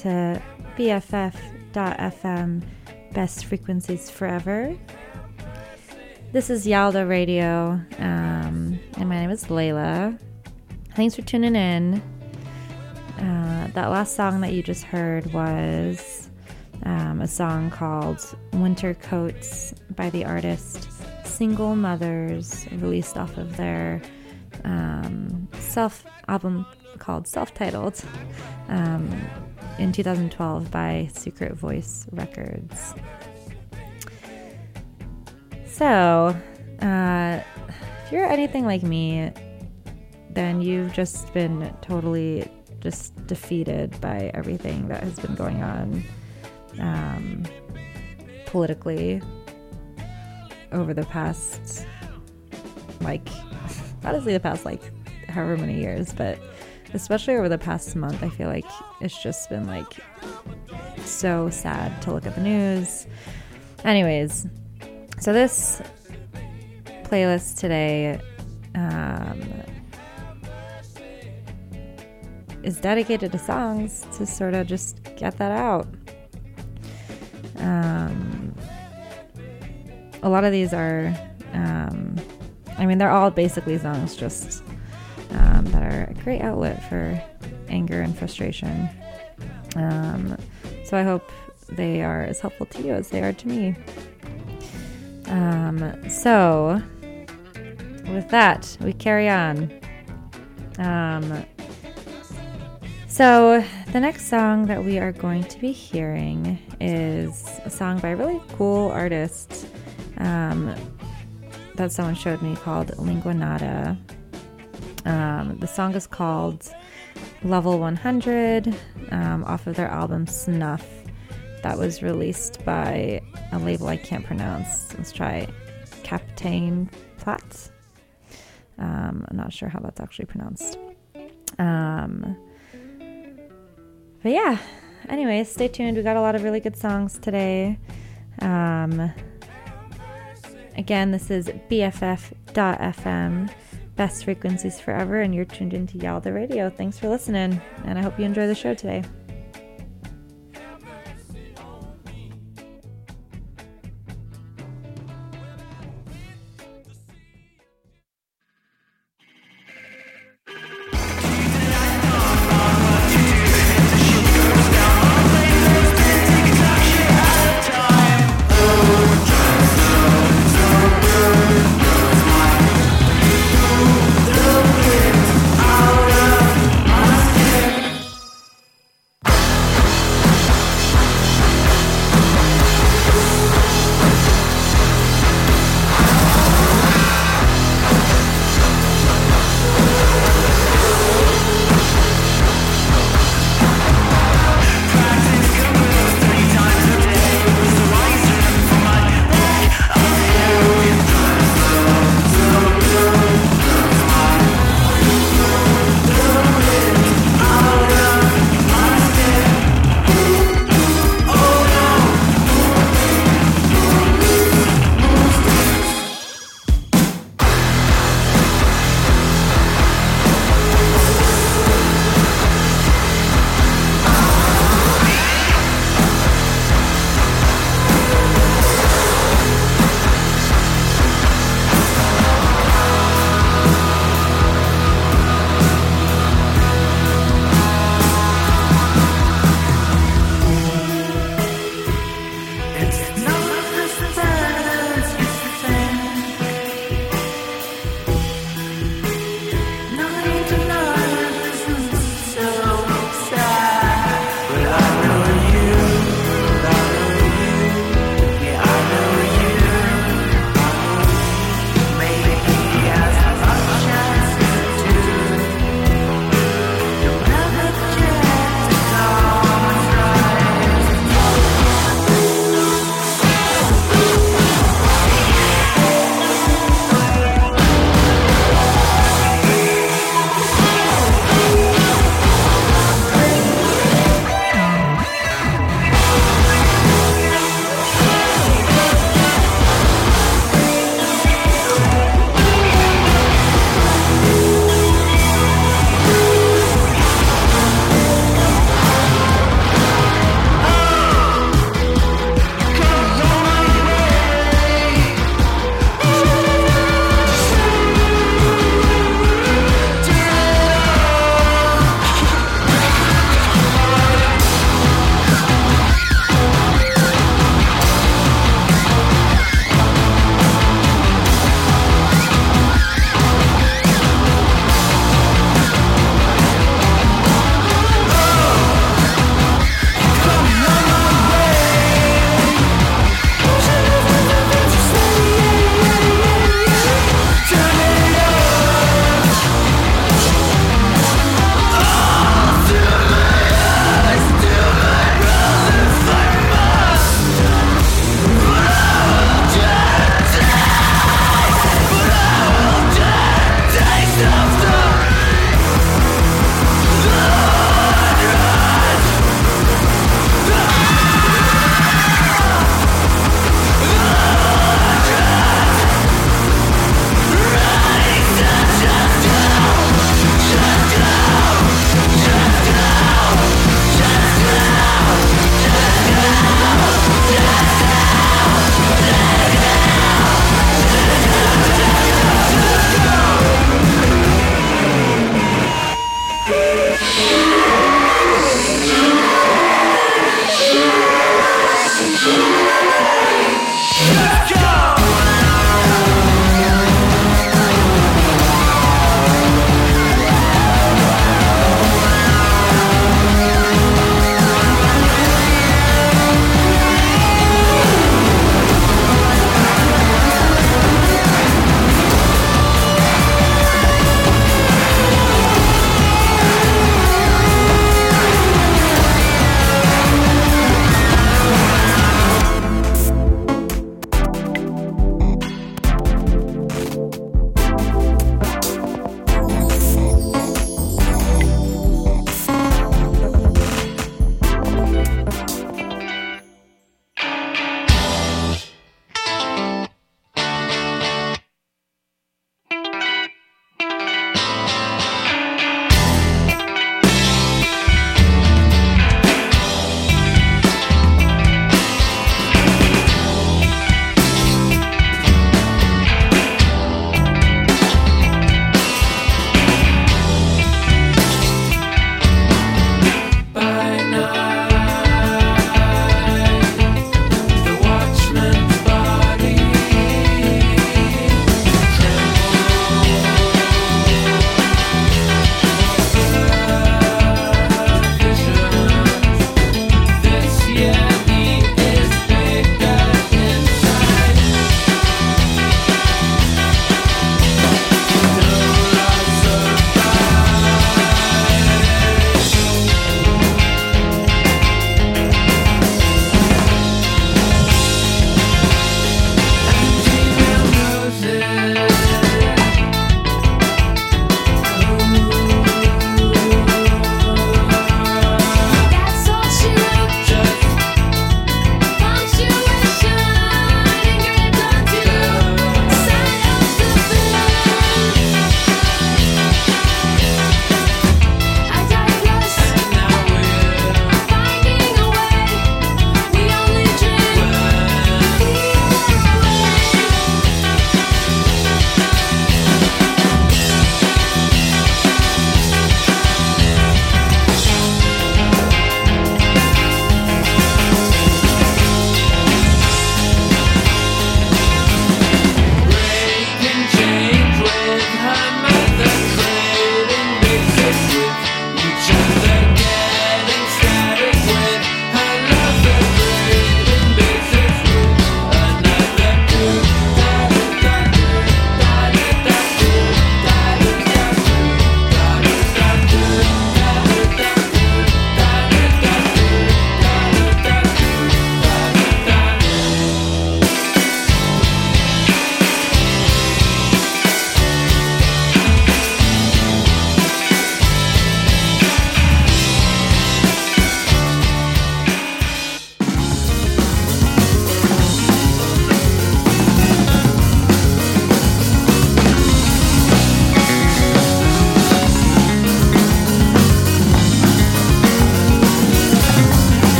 To BFF.FM, Best Frequencies Forever. This is Yalda Radio, um, and my name is Layla. Thanks for tuning in. Uh, that last song that you just heard was um, a song called Winter Coats by the artist Single Mothers, released off of their um, self album called Self Titled um, in 2012 by Secret Voice Records. So, uh, if you're anything like me, then you've just been totally just defeated by everything that has been going on um, politically over the past, like, honestly, the past, like, however many years, but especially over the past month, I feel like it's just been, like, so sad to look at the news. Anyways, so this playlist today um, is dedicated to songs to sort of just get that out. Um, a lot of these are, um, I mean, they're all basically songs just um, that are a great outlet for anger and frustration. Um, so I hope they are as helpful to you as they are to me. Um, so, with that, we carry on. Um, so, the next song that we are going to be hearing is a song by a really cool artist um, that someone showed me called Lingua Nada. Um, the song is called Level 100 um, off of their album Snuff that was released by a label I can't pronounce. Let's try Captain Platz. Um, I'm not sure how that's actually pronounced. Um, but yeah, anyways, stay tuned. We got a lot of really good songs today. Um, again, this is BFF.FM, best frequencies forever, and you're tuned into Yalda Radio. Thanks for listening, and I hope you enjoy the show today.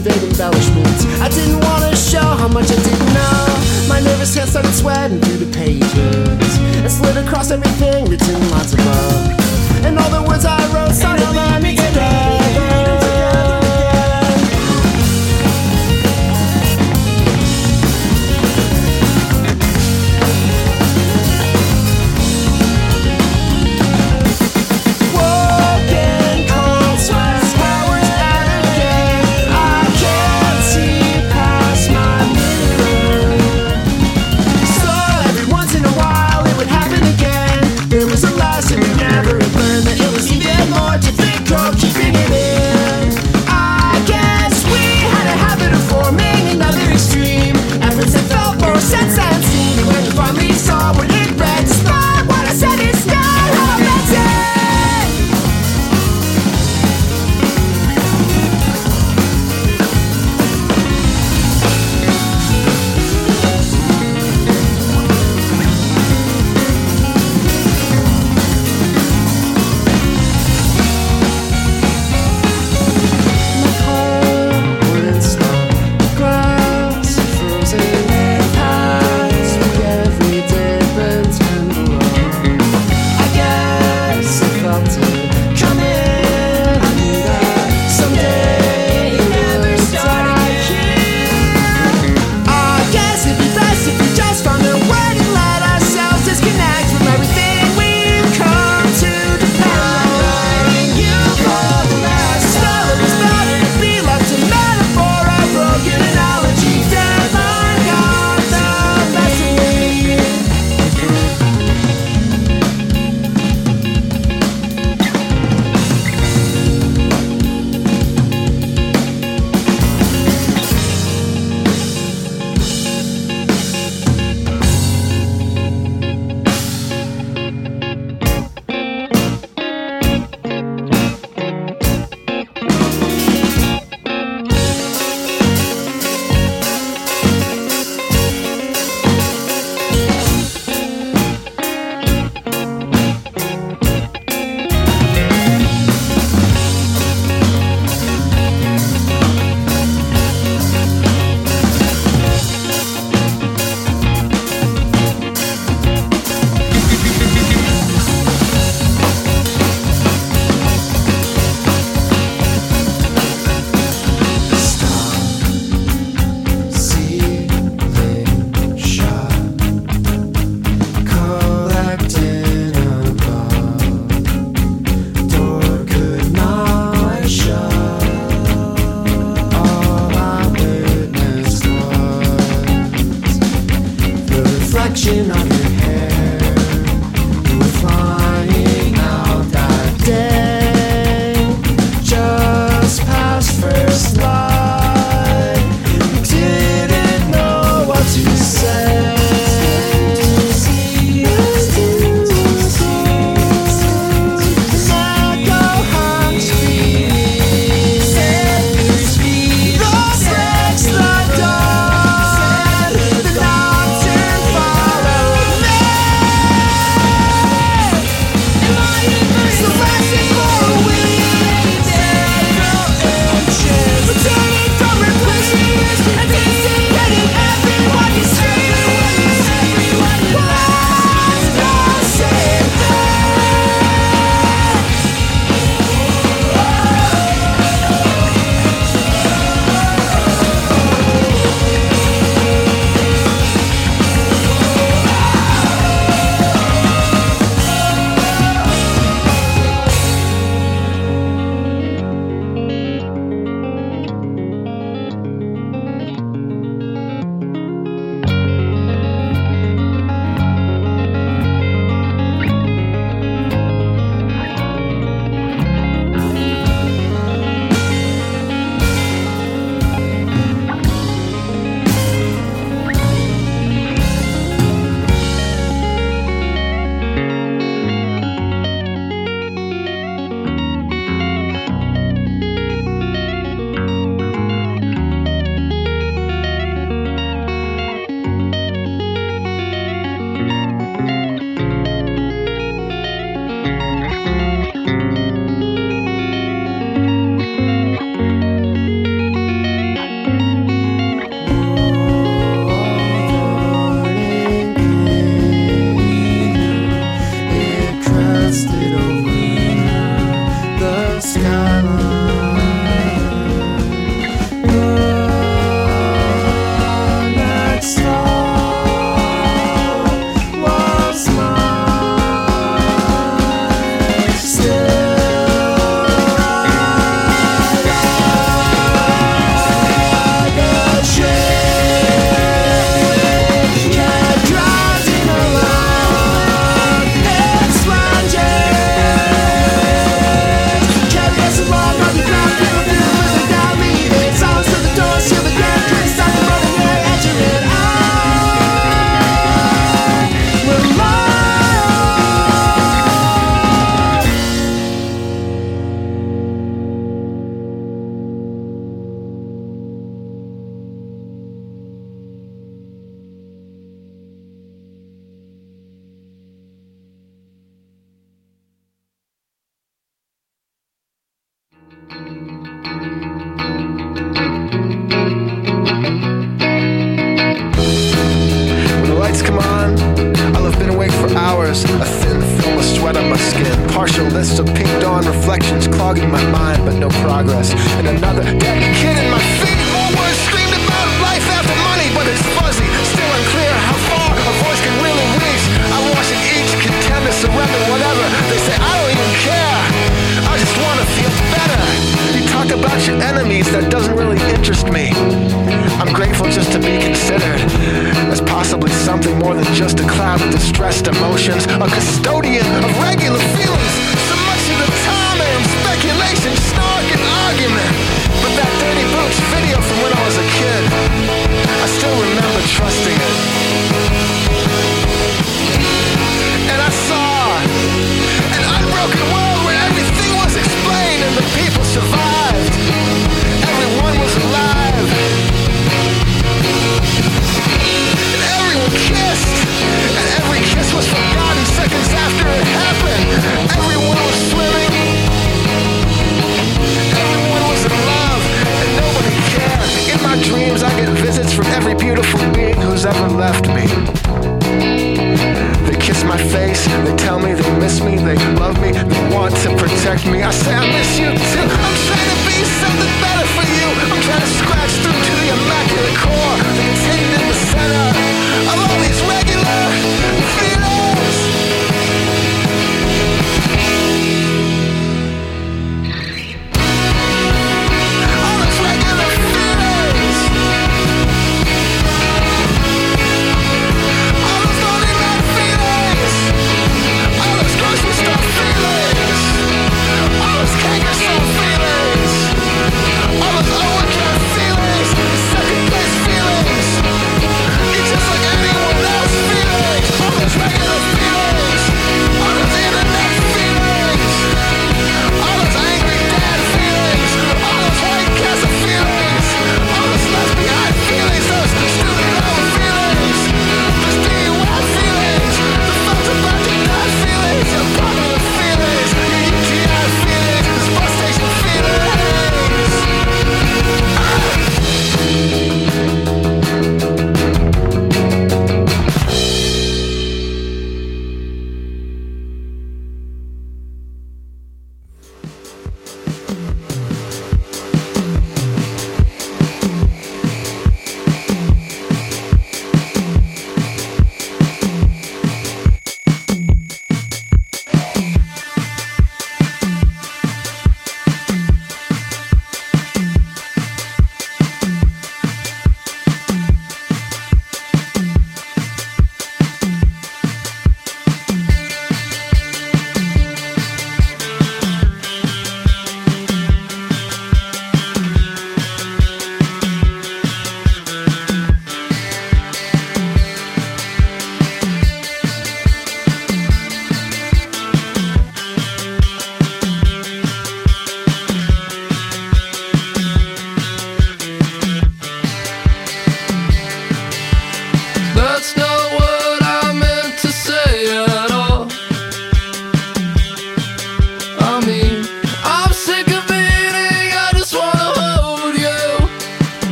and vague embellishments. I didn't want to show how much I didn't know. My nervous hand started sweating through the pages. It slid across everything written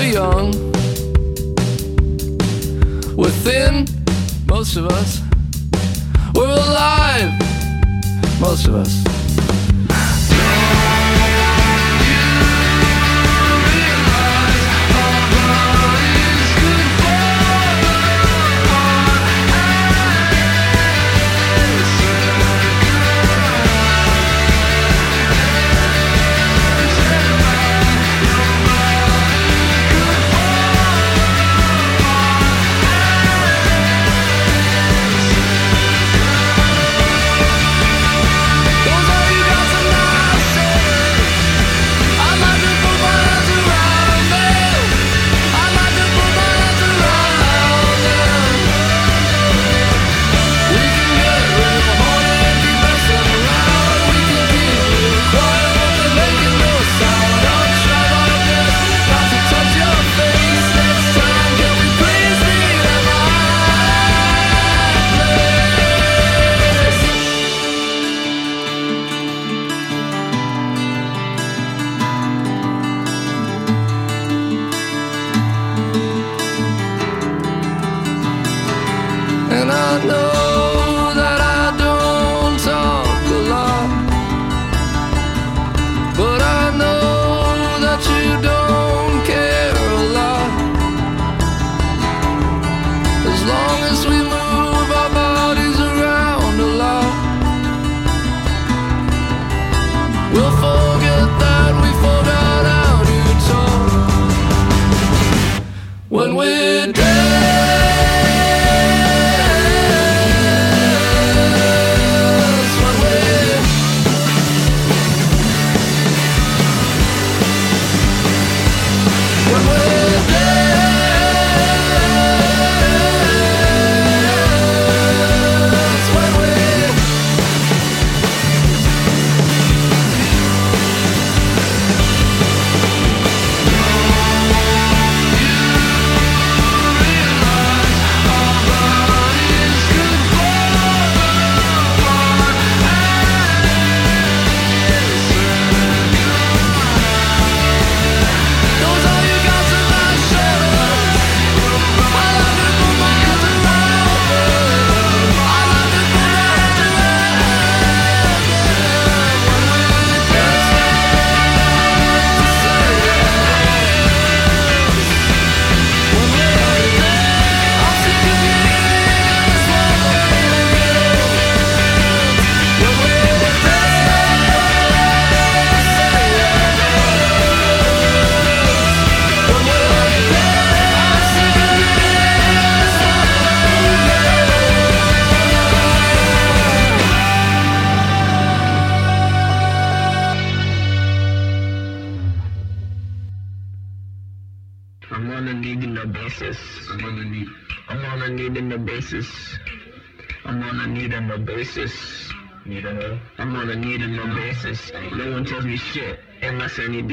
We're young. We're thin, most of us. We're alive, most of us.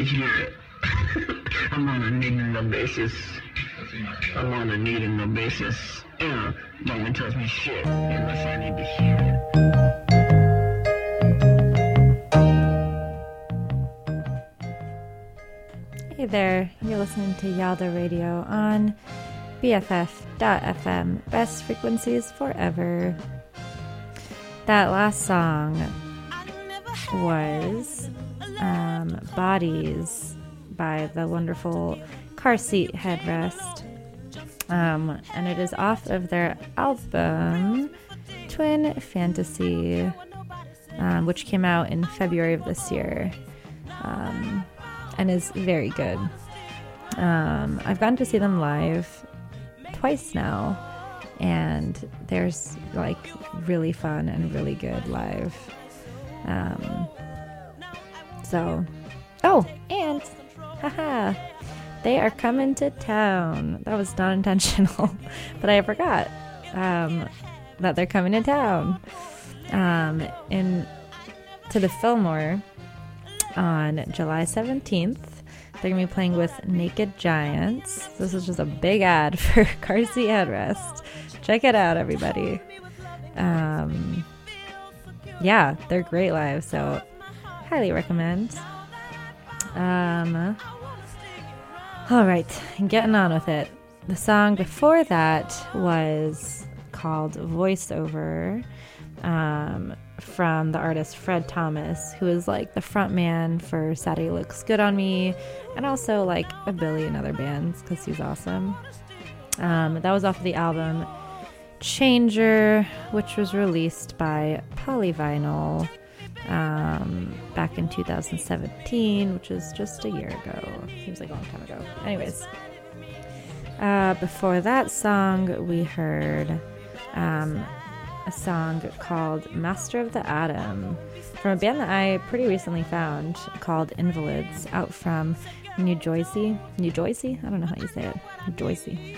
this. I'm on a need-no basis. I'm on a need-no basis. Yeah, no one tells me shit unless I need to hear it. Hey there, you're listening to Yalda Radio on BFF.FM, best frequencies forever. That last song was um, Bodys by the wonderful Car Seat Headrest. Um, and it is off of their album Twin Fantasy, um, which came out in February of this year um, and is very good. Um, I've gotten to see them live twice now, and they're like really fun and really good live. Um, so, oh, and haha, they are coming to town. That was not intentional, but I forgot um, that they're coming to town. Um, in to the Fillmore on July 17th. They're going to be playing with Naked Giants. This is just a big ad for car seat headrest. Check it out, everybody. Um, yeah, they're great live. So highly recommend. Um, all right, getting on with it. The song before that was called Voiceover um, from the artist Fred Thomas, who is like the front man for Saturday Looks Good on Me and also like a billion other bands because he's awesome. Um, that was off of the album Changer, which was released by Polyvinyl um, back in 2017, which is just a year ago. Seems like a long time ago. Anyways, uh, before that song, we heard um, a song called Master of the Atom from a band that I pretty recently found called Invalids out from New Jersey. New Jersey? I don't know how you say it. New Jersey.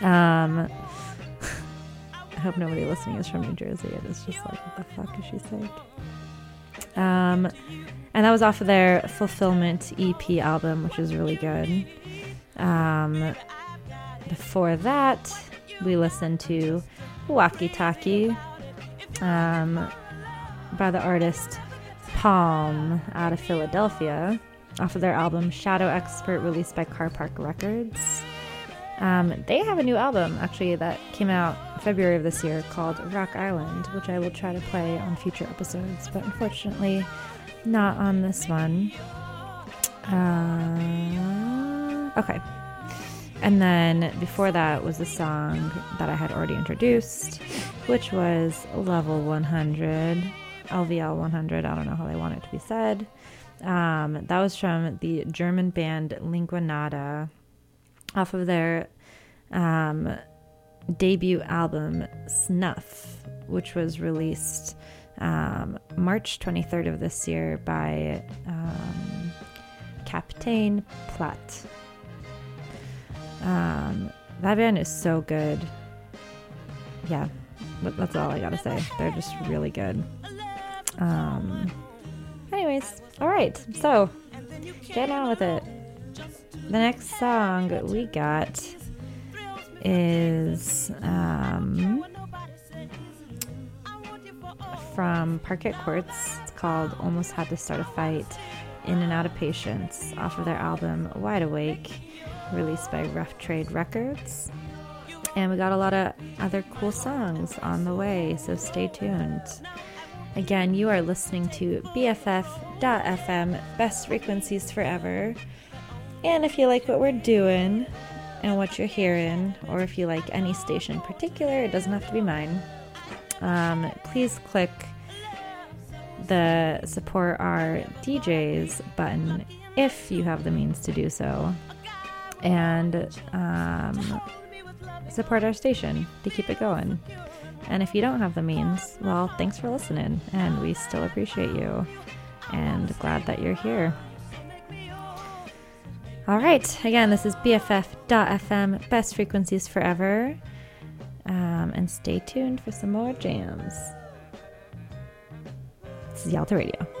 Um, I hope nobody listening is from New Jersey. It is just like, what the fuck is she saying? Um, and that was off of their Fulfillment EP album, which is really good. Um, before that, we listened to Walkie Talkie um, by the artist Palm out of Philadelphia off of their album Shadow Expert, released by Carpark Records. Um, they have a new album actually that came out February of this year called Rock Island, which I will try to play on future episodes, but unfortunately not on this one. Uh, okay. And then before that was a song that I had already introduced, which was Level 100, LVL 100. I don't know how they want it to be said. Um, that was from the German band Lingua Nada off of their um, debut album Snuff, which was released um, March 23rd of this year by um, Captain Platt. Um, that band is so good. Yeah, that's all I gotta say. They're just really good. Um, anyways, all right. So, get on with it. The next song we got is um, from Parquet Courts. It's called Almost Had to Start a Fight In and Out of Patience off of their album Wide Awake, released by Rough Trade Records. And we got a lot of other cool songs on the way, so stay tuned. Again, you are listening to BFF.FM, best frequencies forever. And if you like what we're doing and what you're hearing, or if you like any station in particular, it doesn't have to be mine, um, please click the support our DJs button if you have the means to do so. And um, support our station to keep it going. And if you don't have the means, well, thanks for listening, and we still appreciate you and glad that you're here. All right, again, this is BFF.FM, best frequencies forever. Um, and stay tuned for some more jams. This is Yalta Radio.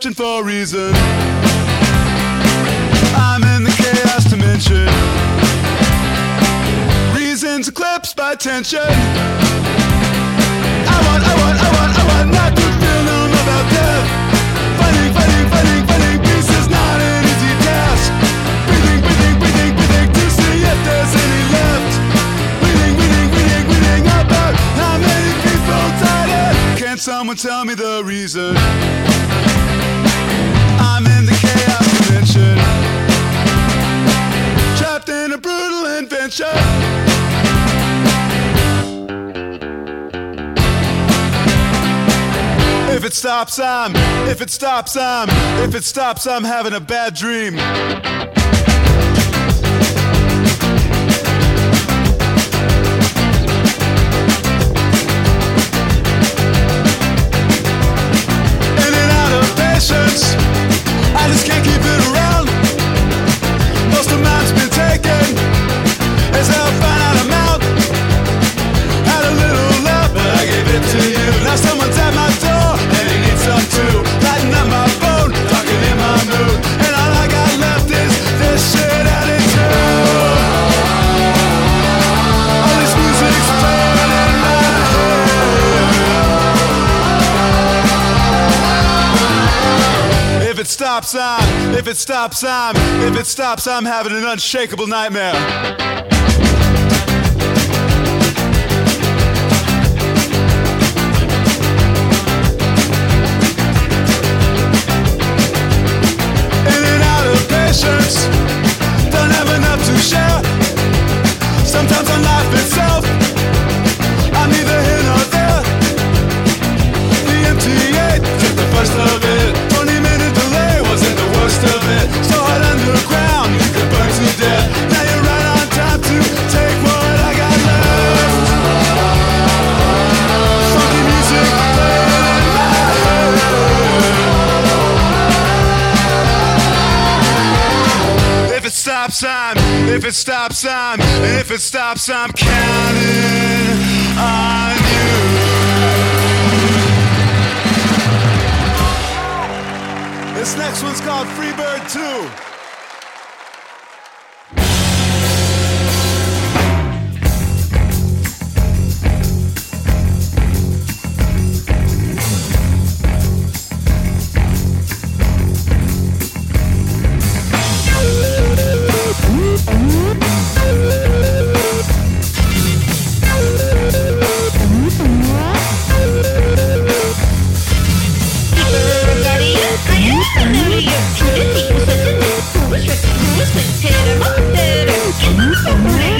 Searching for reason? I'm in the chaos dimension. Reasons eclipsed by tension. I want, I want, I want, I want not to Someone tell me the reason. I'm in the chaos dimension. Trapped in a brutal invention. If it stops, I'm, if it stops, I'm, if it stops, I'm having a bad dream. Been as I'll stops, I'm. If it stops, I'm. If it stops, I'm having an unshakable nightmare. in and out of patience. Don't have enough to share. Sometimes on life itself, I'm neither here nor there. The MTA took the first of it. 20 minute delay wasn't the worst of it. So hot underground, you could burn to death. Now you're right on time to take what I got left. Funky music playing in my If it stops, I'm. If it stops, I'm. If it stops, I'm counting This next one's called Freebird 2. Titty, titty, titty,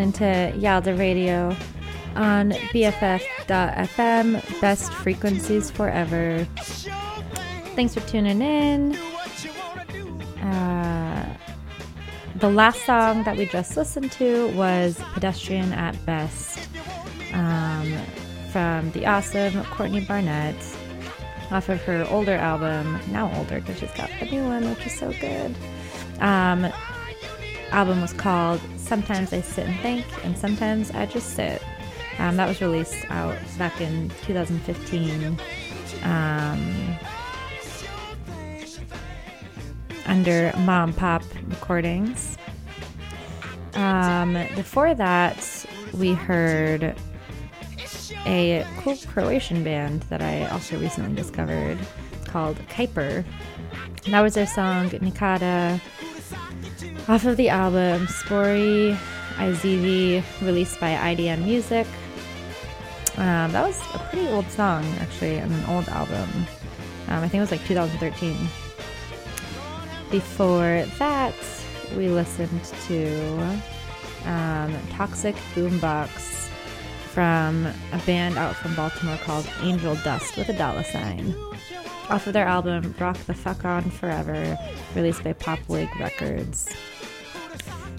listening to Yalda Radio on BFF.FM, best frequencies forever. Thanks for tuning in. Uh, the last song that we just listened to was Pedestrian at Best um, from the awesome Courtney Barnett off of her older album, now older because she's got the new one, which is so good. Um, album was called Sometimes I Sit and Think, and Sometimes I Just Sit. Um, that was released out back in 2015 um, under Mom Pop Recordings. Um, before that, we heard a cool Croatian band that I also recently discovered called Kiper. That was their song Nikada off of the album Spori I Zivi, released by IDM Music. Um, that was a pretty old song, actually, and an old album. Um, I think it was like 2013. Before that, we listened to um, Toxic Boombox from a band out from Baltimore called Angel Du$t with a dollar sign. Off of their album Rock the Fuck On Forever, released by Pop Popwig Records.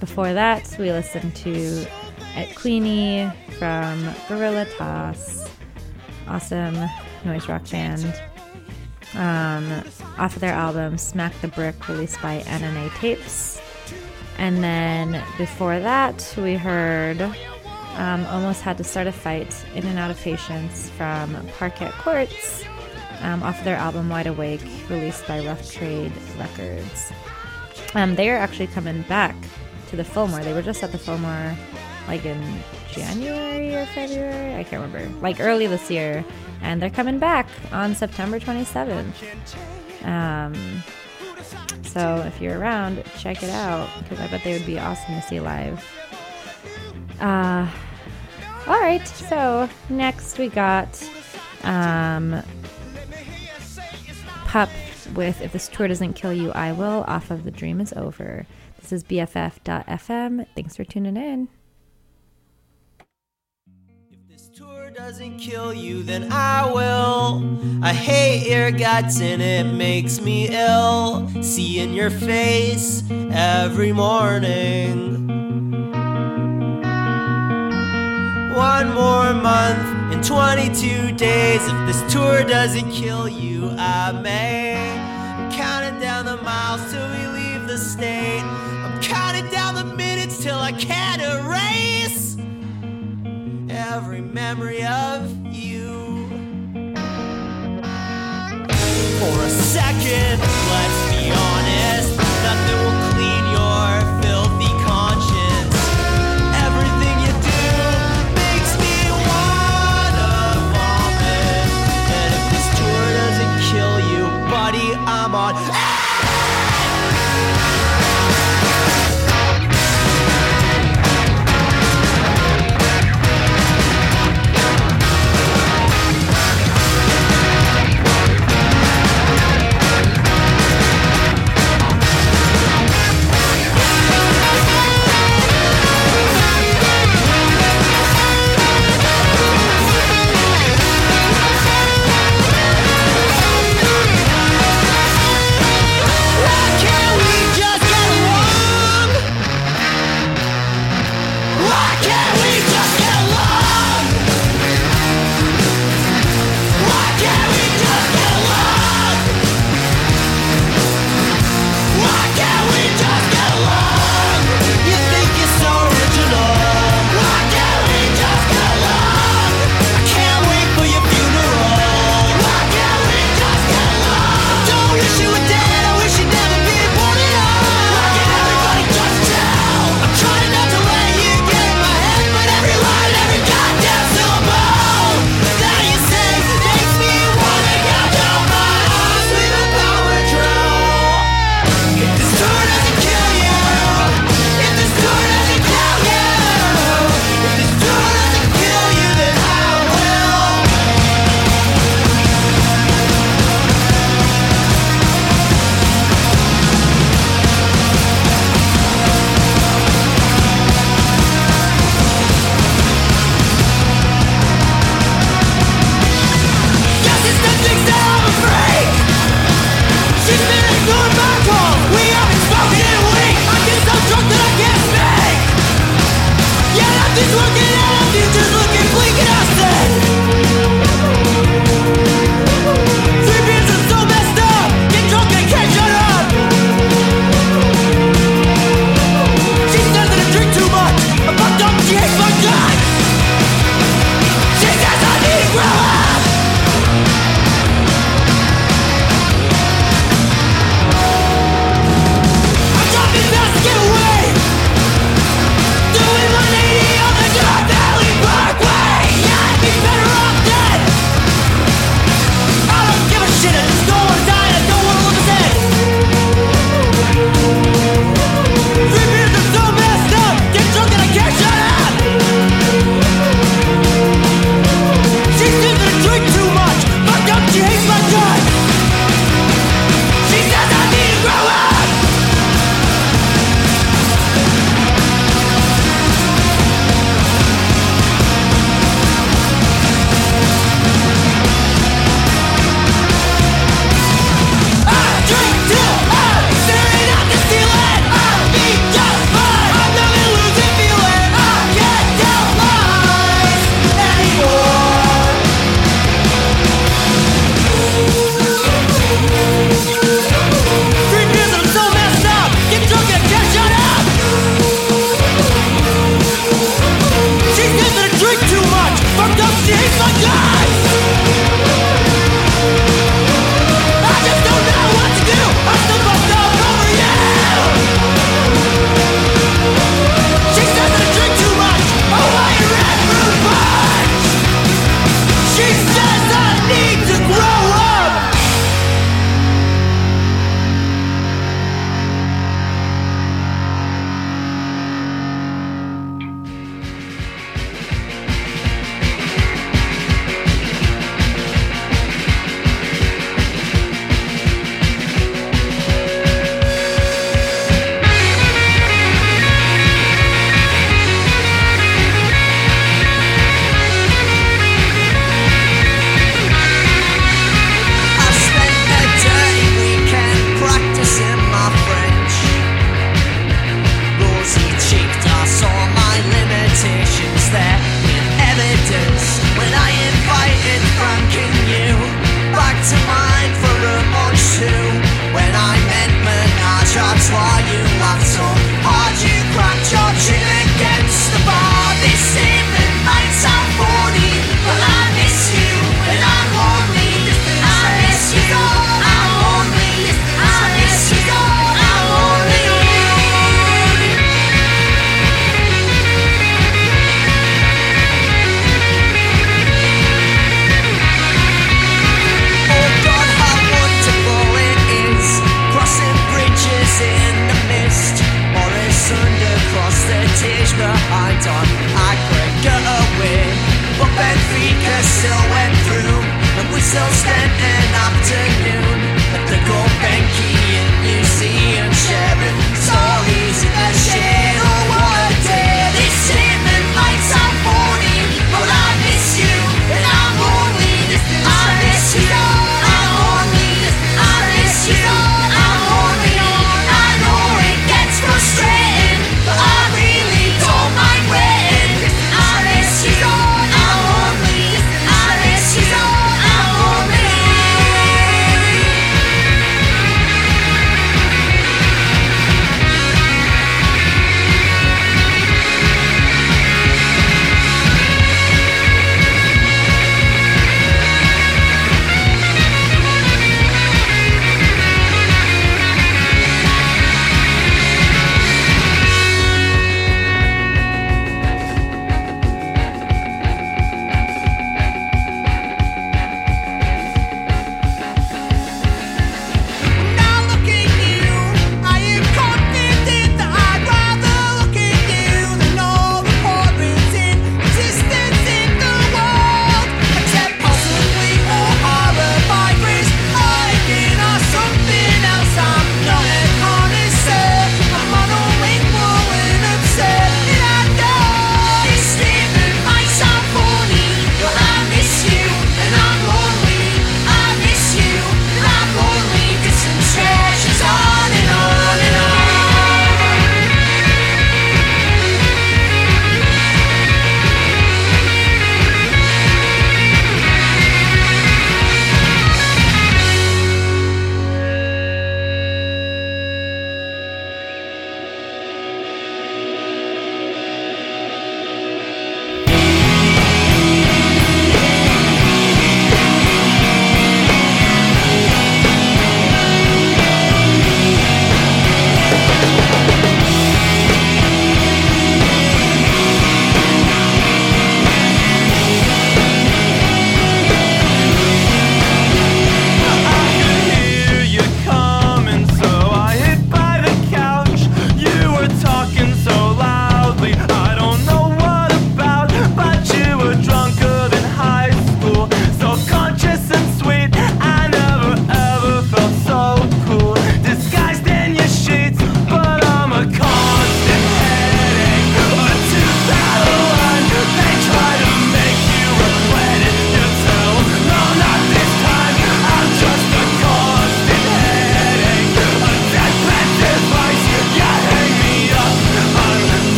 Before that, we listened to Etqueeny from Guerilla Toss. Awesome noise rock band. Um, off of their album Smack the Brick, released by NNA Tapes. And then before that, we heard um, Almost Had to Start a Fight In and Out of Patience from Parquet Courts um, off of their album Wide Awake, released by Rough Trade Records. Um, they are actually coming back to the Fillmore. They were just at the Fillmore like in January or February. I can't remember. Like early this year. And they're coming back on September 27th. Um, so if you're around, check it out because I bet they would be awesome to see live. Uh, all right, so next we got um, Pup with If This Tour Doesn't Kill You, I Will off of The Dream Is Over. This is BFF.FM. Thanks for tuning in. If this tour doesn't kill you, then I will. I hate your guts and it makes me ill. Seeing your face every morning. One more month and 22 days. If this tour doesn't kill you, I may. I'm counting down the miles till we leave the state. I'm counting down the minutes till I can't erase every memory of you. For a second, let's be honest, nothing on.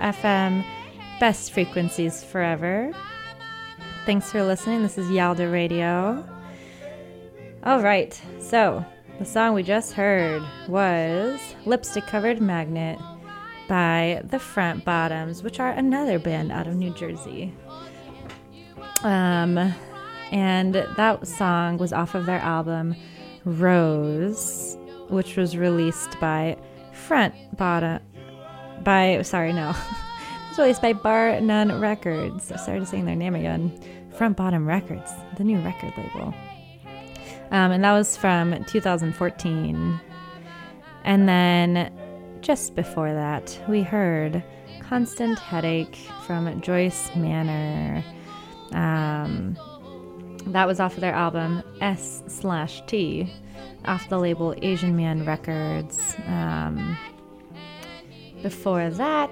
BFF.FM, best frequencies forever. Thanks for listening. This is Yalda Radio. All right, so the song we just heard was Lipstick Covered Magnet by the Front Bottoms, which are another band out of New Jersey. Um, and that song was off of their album Rose, which was released by Front Bottom. By sorry, no, it's released by Bar None Records. I started saying their name again. Front Bottom Records, the new record label. Um, and that was from 2014. And then just before that, we heard Constant Headache from Joyce Manor. Um, that was off of their album S slash T, off the label Asian Man Records. Um, before that,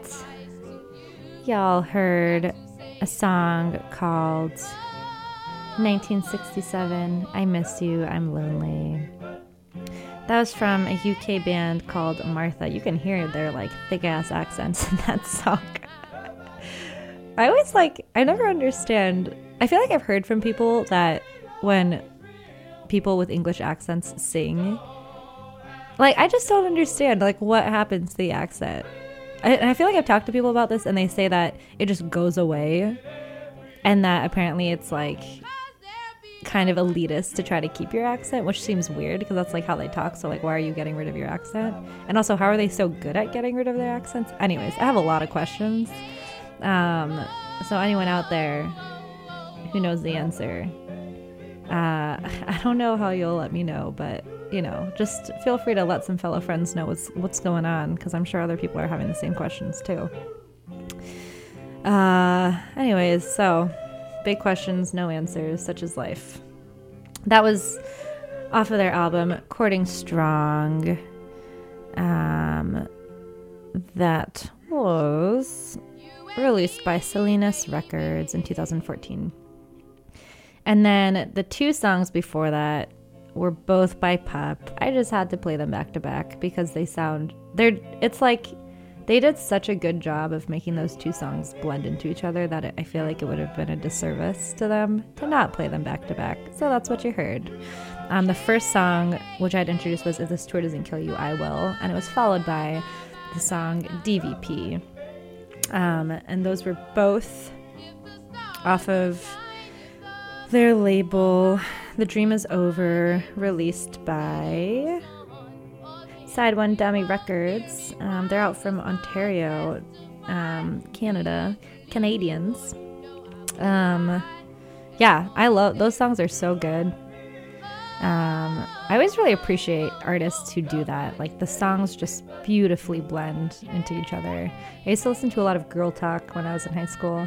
y'all heard a song called 1967 I Miss You, I'm Lonely. That was from a UK band called Martha. You can hear their like thick ass accents in that song. I always like, I never understand. I feel like I've heard from people that when people with English accents sing, like, I just don't understand, like, what happens to the accent. I, and I feel like I've talked to people about this and they say that it just goes away and that apparently it's like kind of elitist to try to keep your accent, which seems weird because that's like how they talk. So like, why are you getting rid of your accent? And also, how are they so good at getting rid of their accents? Anyways, I have a lot of questions. Um, so anyone out there who knows the answer, uh, I don't know how you'll let me know, but you know, just feel free to let some fellow friends know what's what's going on because I'm sure other people are having the same questions too. Uh, anyways, so big questions, no answers, such as life. That was off of their album Courting Strong. Um, that was released by Salinas Records in 2014. And then the two songs before that were both by PUP. I just had to play them back to back because they sound they're it's like they did such a good job of making those two songs blend into each other that I feel like it would have been a disservice to them to not play them back to back. So that's what you heard. Um, the first song, which I'd introduced, was If This Tour Doesn't Kill You, I Will. And it was followed by the song DVP. Um, and those were both off of their label, The Dream Is Over, released by SideOneDummy Records. Um, they're out from Ontario, um, Canada, Canadians. Um, yeah, I love those songs are so good. Um, I always really appreciate artists who do that. Like the songs just beautifully blend into each other. I used to listen to a lot of girl talk when I was in high school.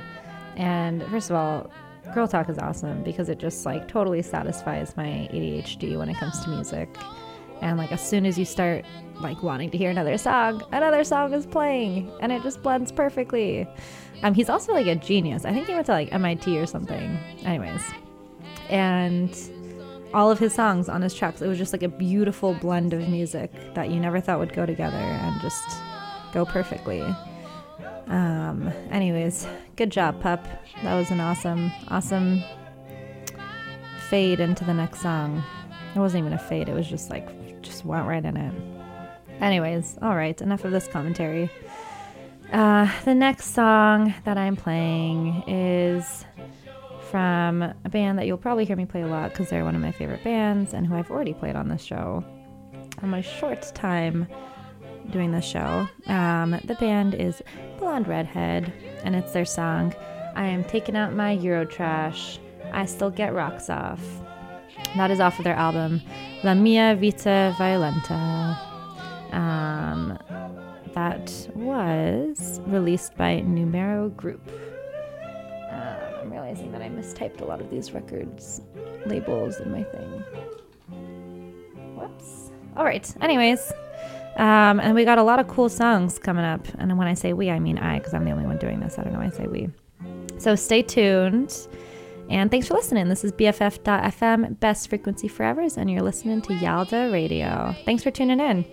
And first of all, girl talk is awesome because it just like totally satisfies my ADHD when it comes to music. And like as soon as you start like wanting to hear another song, another song is playing and it just blends perfectly. Um, he's also like a genius. I think he went to like MIT or something. Anyways. And all of his songs on his tracks. It was just like a beautiful blend of music that you never thought would go together and just go perfectly. Um, anyways, good job, PUP. That was an awesome, awesome fade into the next song. It wasn't even a fade, it was just like, just went right in it. Anyways, all right, enough of this commentary. Uh, the next song that I'm playing is from a band that you'll probably hear me play a lot because they're one of my favorite bands and who I've already played on this show on my short time doing this show. Um, the band is Blonde Redhead, and it's their song I am taking out my Eurotrash. I still get rocks off. That is off of their album La Mia Vita Violenta. Um, that was released by Numero Group. Um, I'm realizing that I mistyped a lot of these records labels in my thing. Whoops. All right. Anyways, um, and we got a lot of cool songs coming up. And when I say we, I mean I, because I'm the only one doing this. I don't know why I say we. So stay tuned. And thanks for listening. This is BFF.FM, best frequency forevers, and you're listening to Yalda Radio. Thanks for tuning in.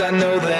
I know that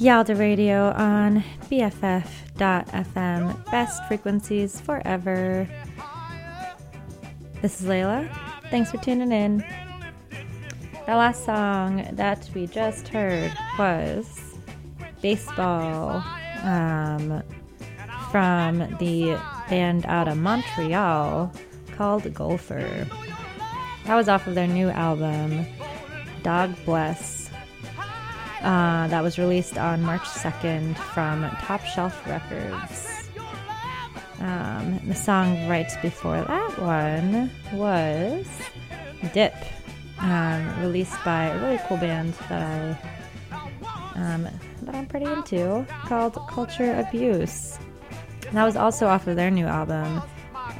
Yalda Radio on BFF.FM. Best frequencies forever. This is Layla. Thanks for tuning in. The last song that we just heard was Baseball um, from the band out of Montreal called Golfer. That was off of their new album, Dog Bless. Uh, that was released on March 2nd from Top Shelf Records. Um, the song right before that one was Dip, um, released by a really cool band that I um, that I'm pretty into called Culture Abuse. that was also off of their new album,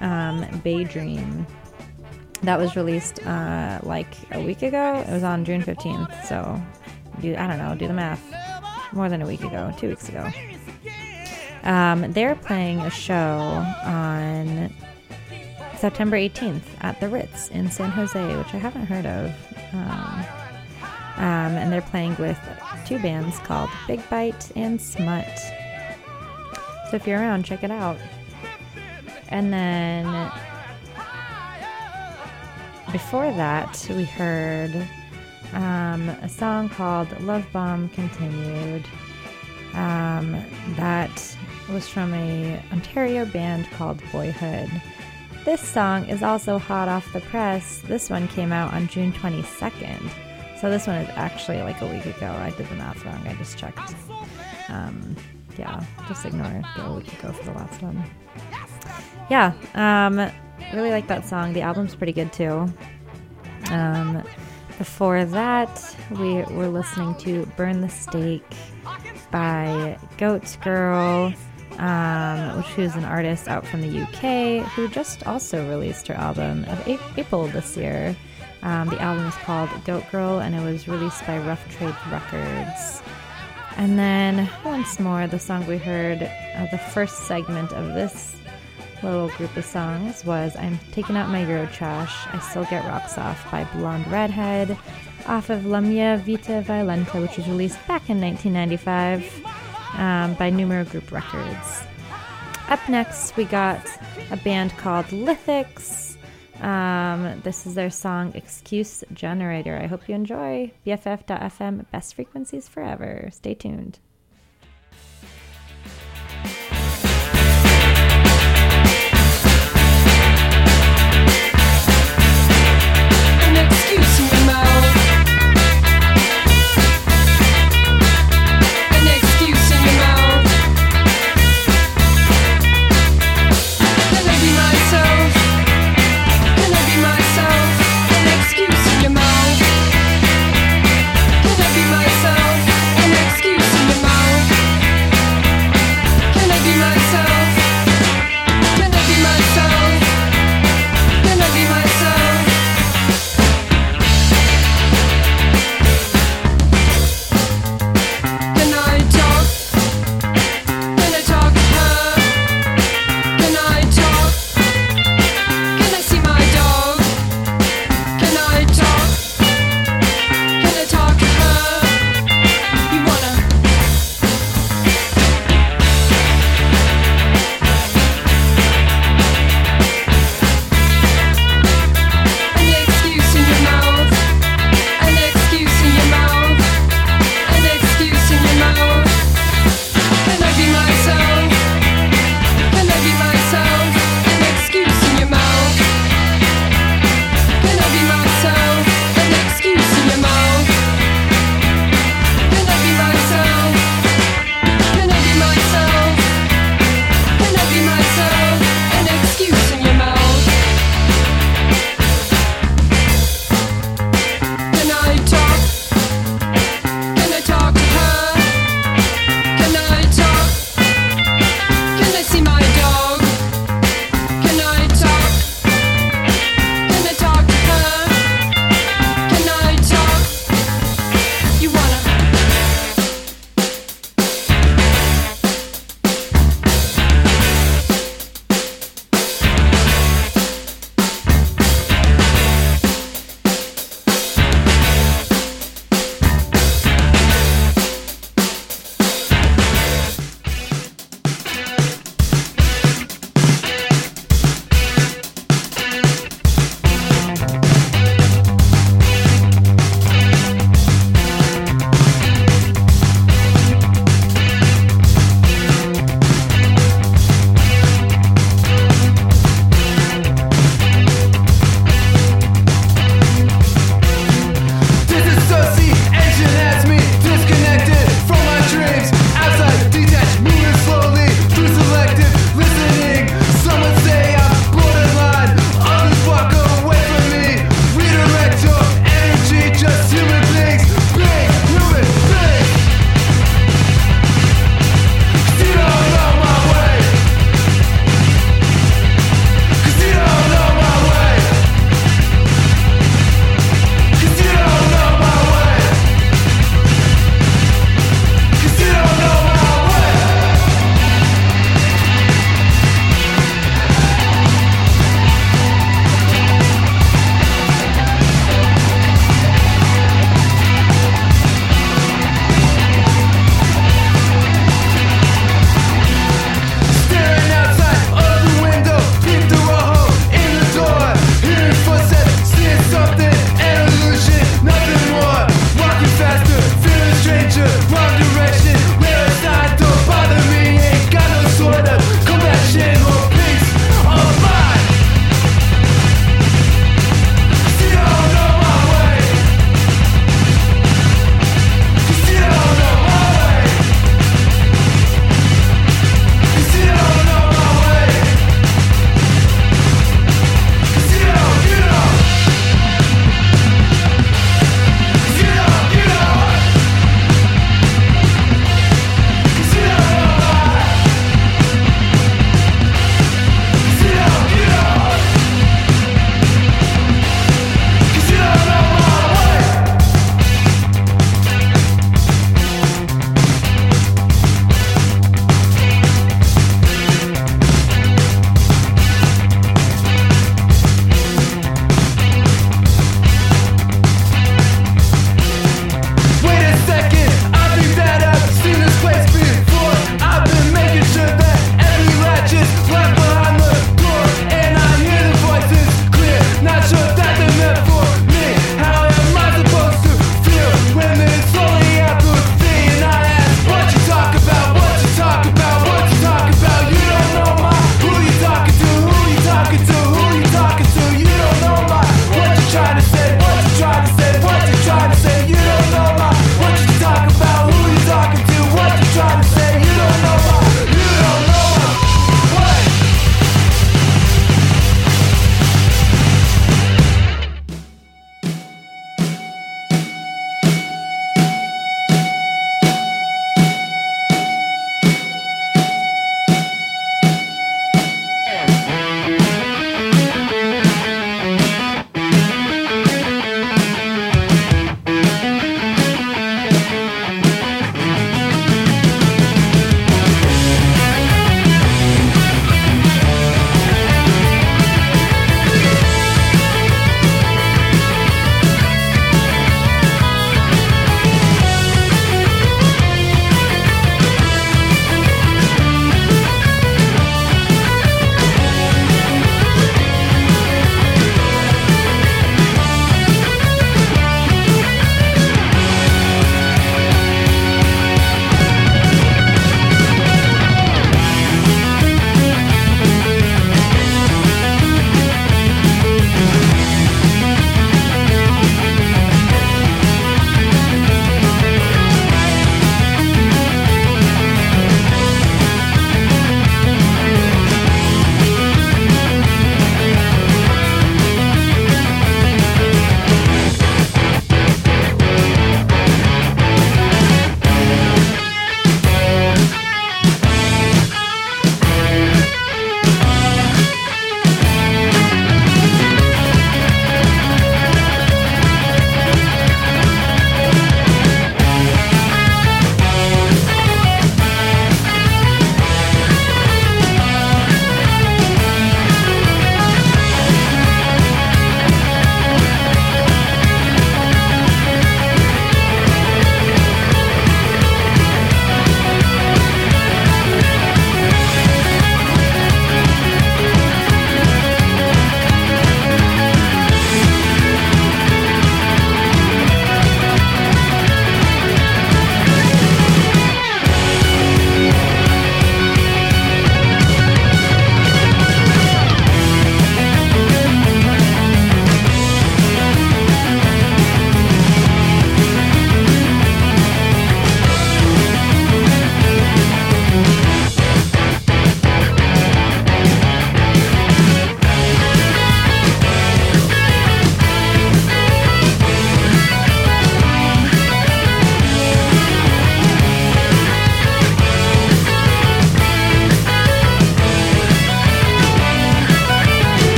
um, Bay Dream. That was released uh, like a week ago. It was on June 15th. So, do I don't know, do the math. More than a week ago, two weeks ago. Um, they're playing a show on September 18th at the Ritz in San Jose, which I haven't heard of. Um, um, and they're playing with two bands called Big Bite and Smut. So if you're around, check it out. And then before that, we heard um, a song called Luvbomb Continued. Um, that was from a Ontario band called Boyhood. This song is also hot off the press. This one came out on June 22nd. So this one is actually like a week ago. I did the math wrong. I just checked. Um, yeah, just ignore the week ago for the last one. Yeah, um, really like that song. The album's pretty good too. Um, before that, we were listening to Burn the Stake by Goats Girl, um, which is an artist out from the UK who just also released her album of April this year. Um, the album is called Goat Girl and it was released by Rough Trade Records. And then once more, the song we heard, uh, the first segment of this little group of songs was I'm Taking Out My Eurotrash, I Still Get Rocks Off by Blonde Redhead, off of La Mia Vita Violenta, which was released back in 1995 um, by Numero Group Records. Up next, we got a band called Lithics. Um, this is their song Excuse Generator. I hope you enjoy. BFF.FM, best frequencies forever. Stay tuned.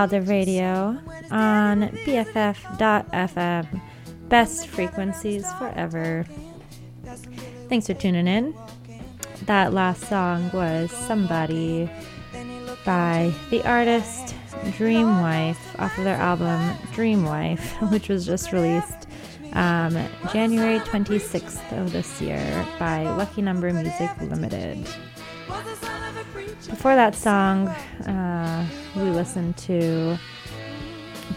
Yalda Radio on BFF.FM. Best frequencies forever. Thanks for tuning in. That last song was Somebody by the artist Dream Wife off of their album Dream Wife, which was just released um, January 26th of this year by Lucky Number Music Limited. Before that song, uh, we listened to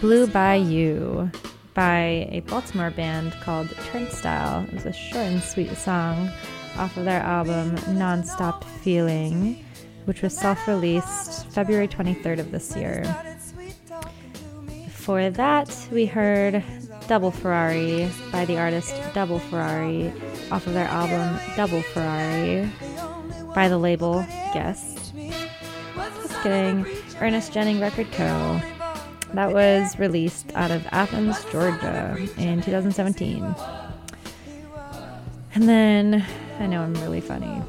Blue by You by a Baltimore band called Turnstile. It was a short and sweet song off of their album Nonstop Feeling, which was self released February 23rd of this year. Before that, we heard Double Ferrari by the artist Double Ferrari off of their album Double Ferrari by the label Guess. Just kidding. Ernest Jennings Record Co. That was released out of Athens, Georgia in 2017. And then, I know I'm really funny.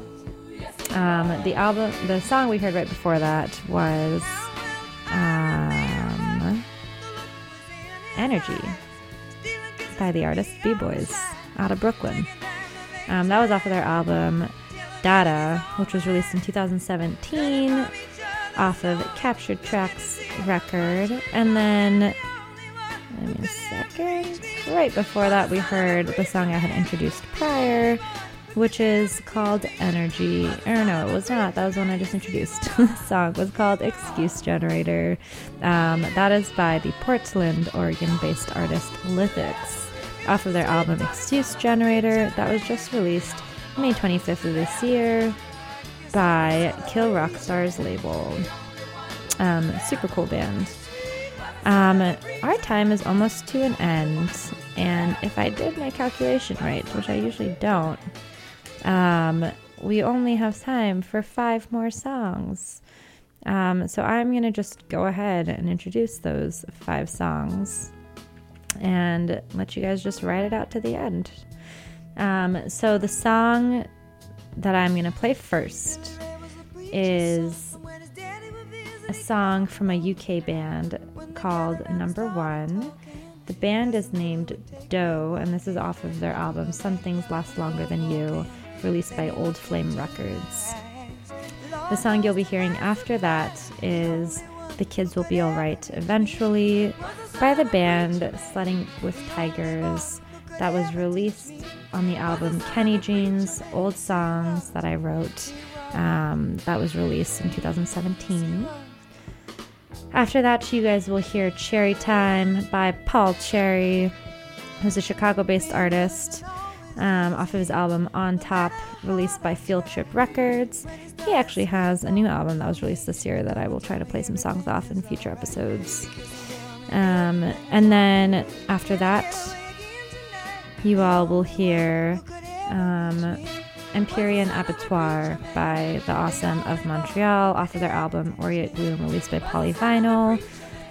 Um, the album, the song we heard right before that was um, Energy by the artist B Boys out of Brooklyn. Um, that was off of their album Dada, which was released in 2017 off of Captured Tracks record. And then, give me a second. Right before that, we heard the song I had introduced prior, which is called Energy. Or no, it was not. That was one I just introduced. the song was called Excuse Generator. Um, that is by the Portland, Oregon based artist Lithics off of their album Excuse Generator that was just released May 25th of this year by Kill Rock Stars label. Um, super cool band. Um, our time is almost to an end, and if I did my calculation right, which I usually don't, um, we only have time for five more songs. Um, so I'm going to just go ahead and introduce those five songs and let you guys just write it out to the end. Um, so the song that I'm going to play first is a song from a UK band called Number One. The band is named Doe, and this is off of their album Some Things Last Longer Than You, released by Old Flame Records. The song you'll be hearing after that is The Kids Will Be Alright Eventually by the band Sledding with Tigers, that was released on the album Kenny Jeans Old Songs that I wrote. Um, that was released in 2017. After that, you guys will hear Cherry Time by Paul Cherry, who's a Chicago based artist, um, off of his album On Top, released by Field Trip Records. He actually has a new album that was released this year that I will try to play some songs off in future episodes. Um, and then after that, you all will hear um, Empyrean Abattoir by the Awesome of Montreal off of their album Aureate Gloom, released by Polyvinyl.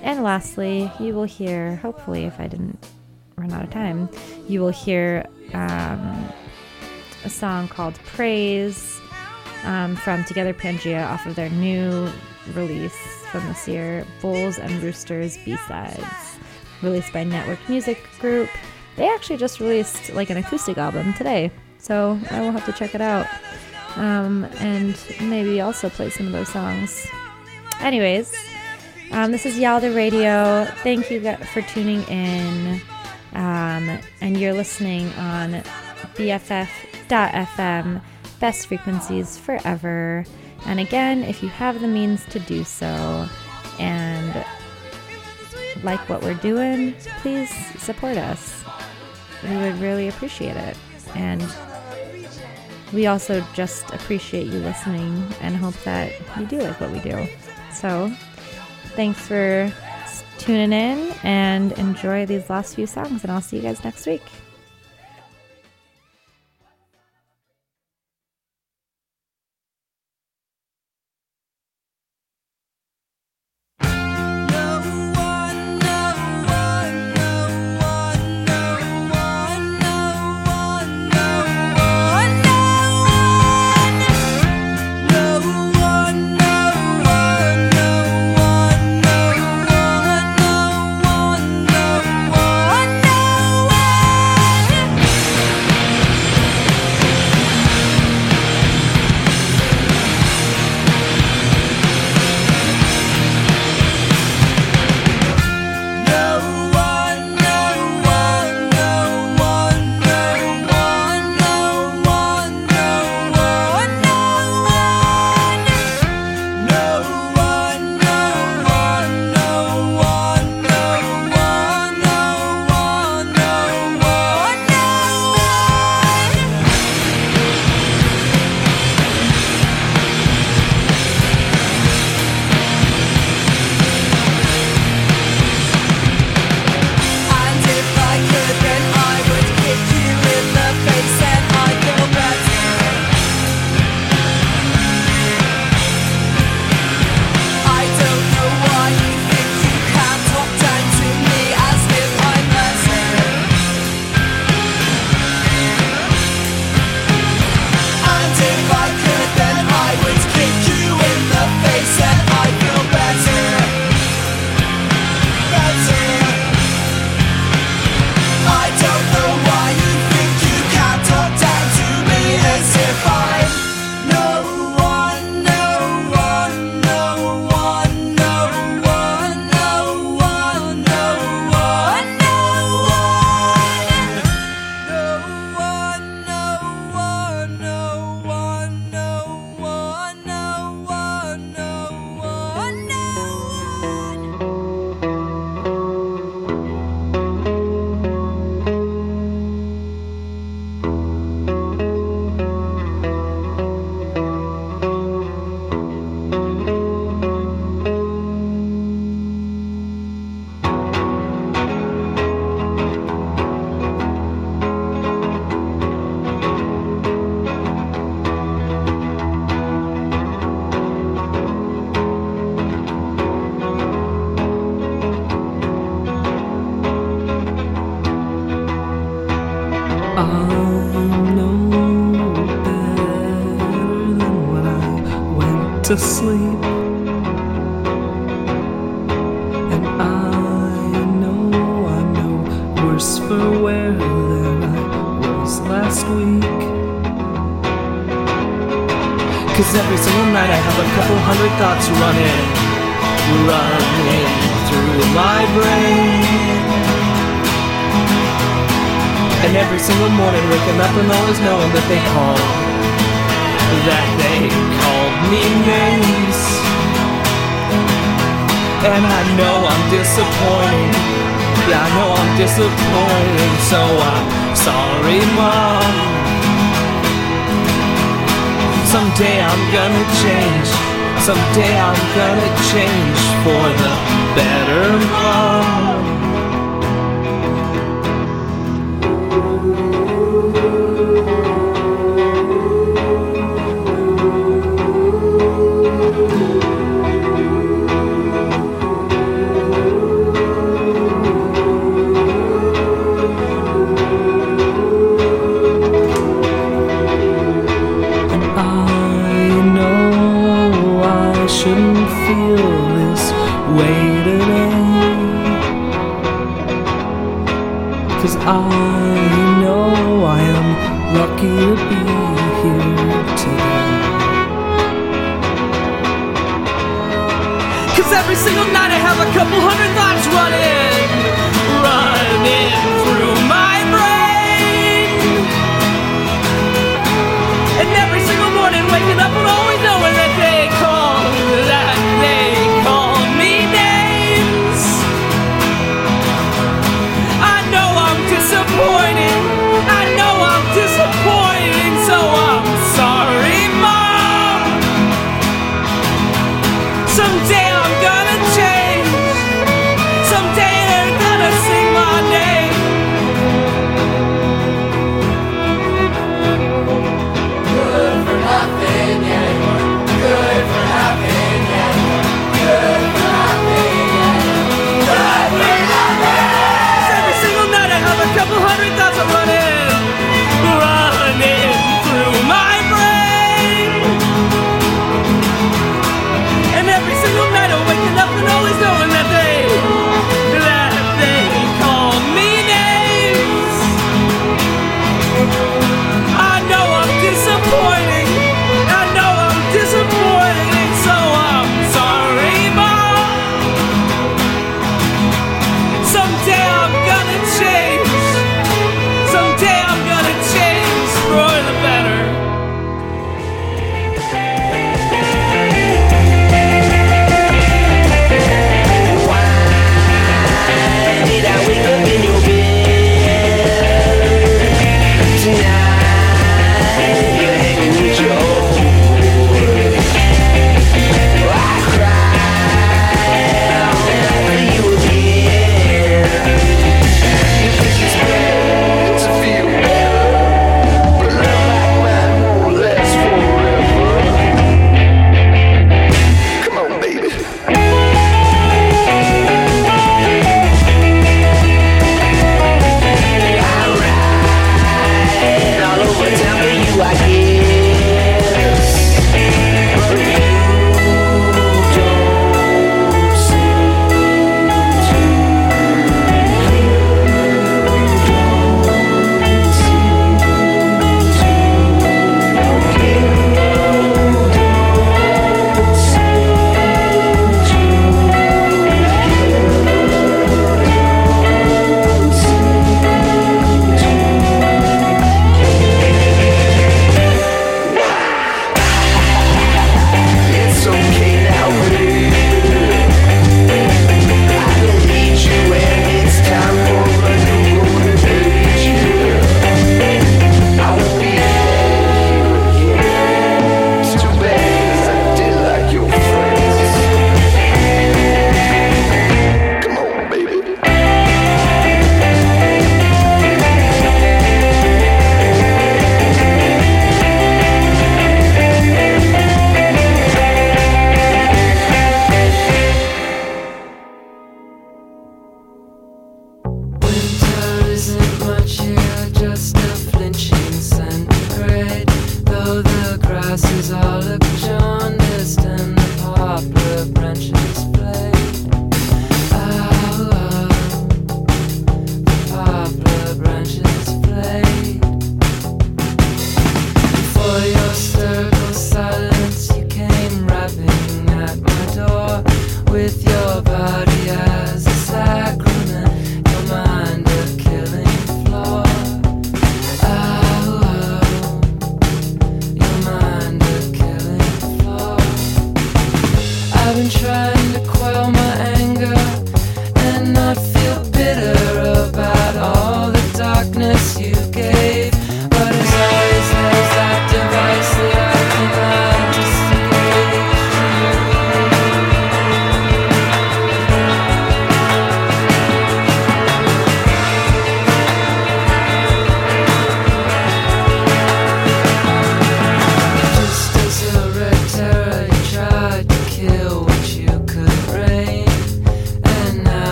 And lastly, you will hear, hopefully, if I didn't run out of time, you will hear um, a song called Praise um, from Together Pangea off of their new release from this year, Bulls and Roosters B-Sides, released by Network Music Group. They actually just released like an acoustic album today, so I will have to check it out. Um, and maybe also play some of those songs. Anyways, um, this is Yalda Radio. Thank you for tuning in. Um, and you're listening on BFF.FM, best frequencies forever. And again, if you have the means to do so and like what we're doing, please support us. We would really appreciate it. And we also just appreciate you listening and hope that you do like what we do. So, thanks for tuning in and enjoy these last few songs, and I'll see you guys next week.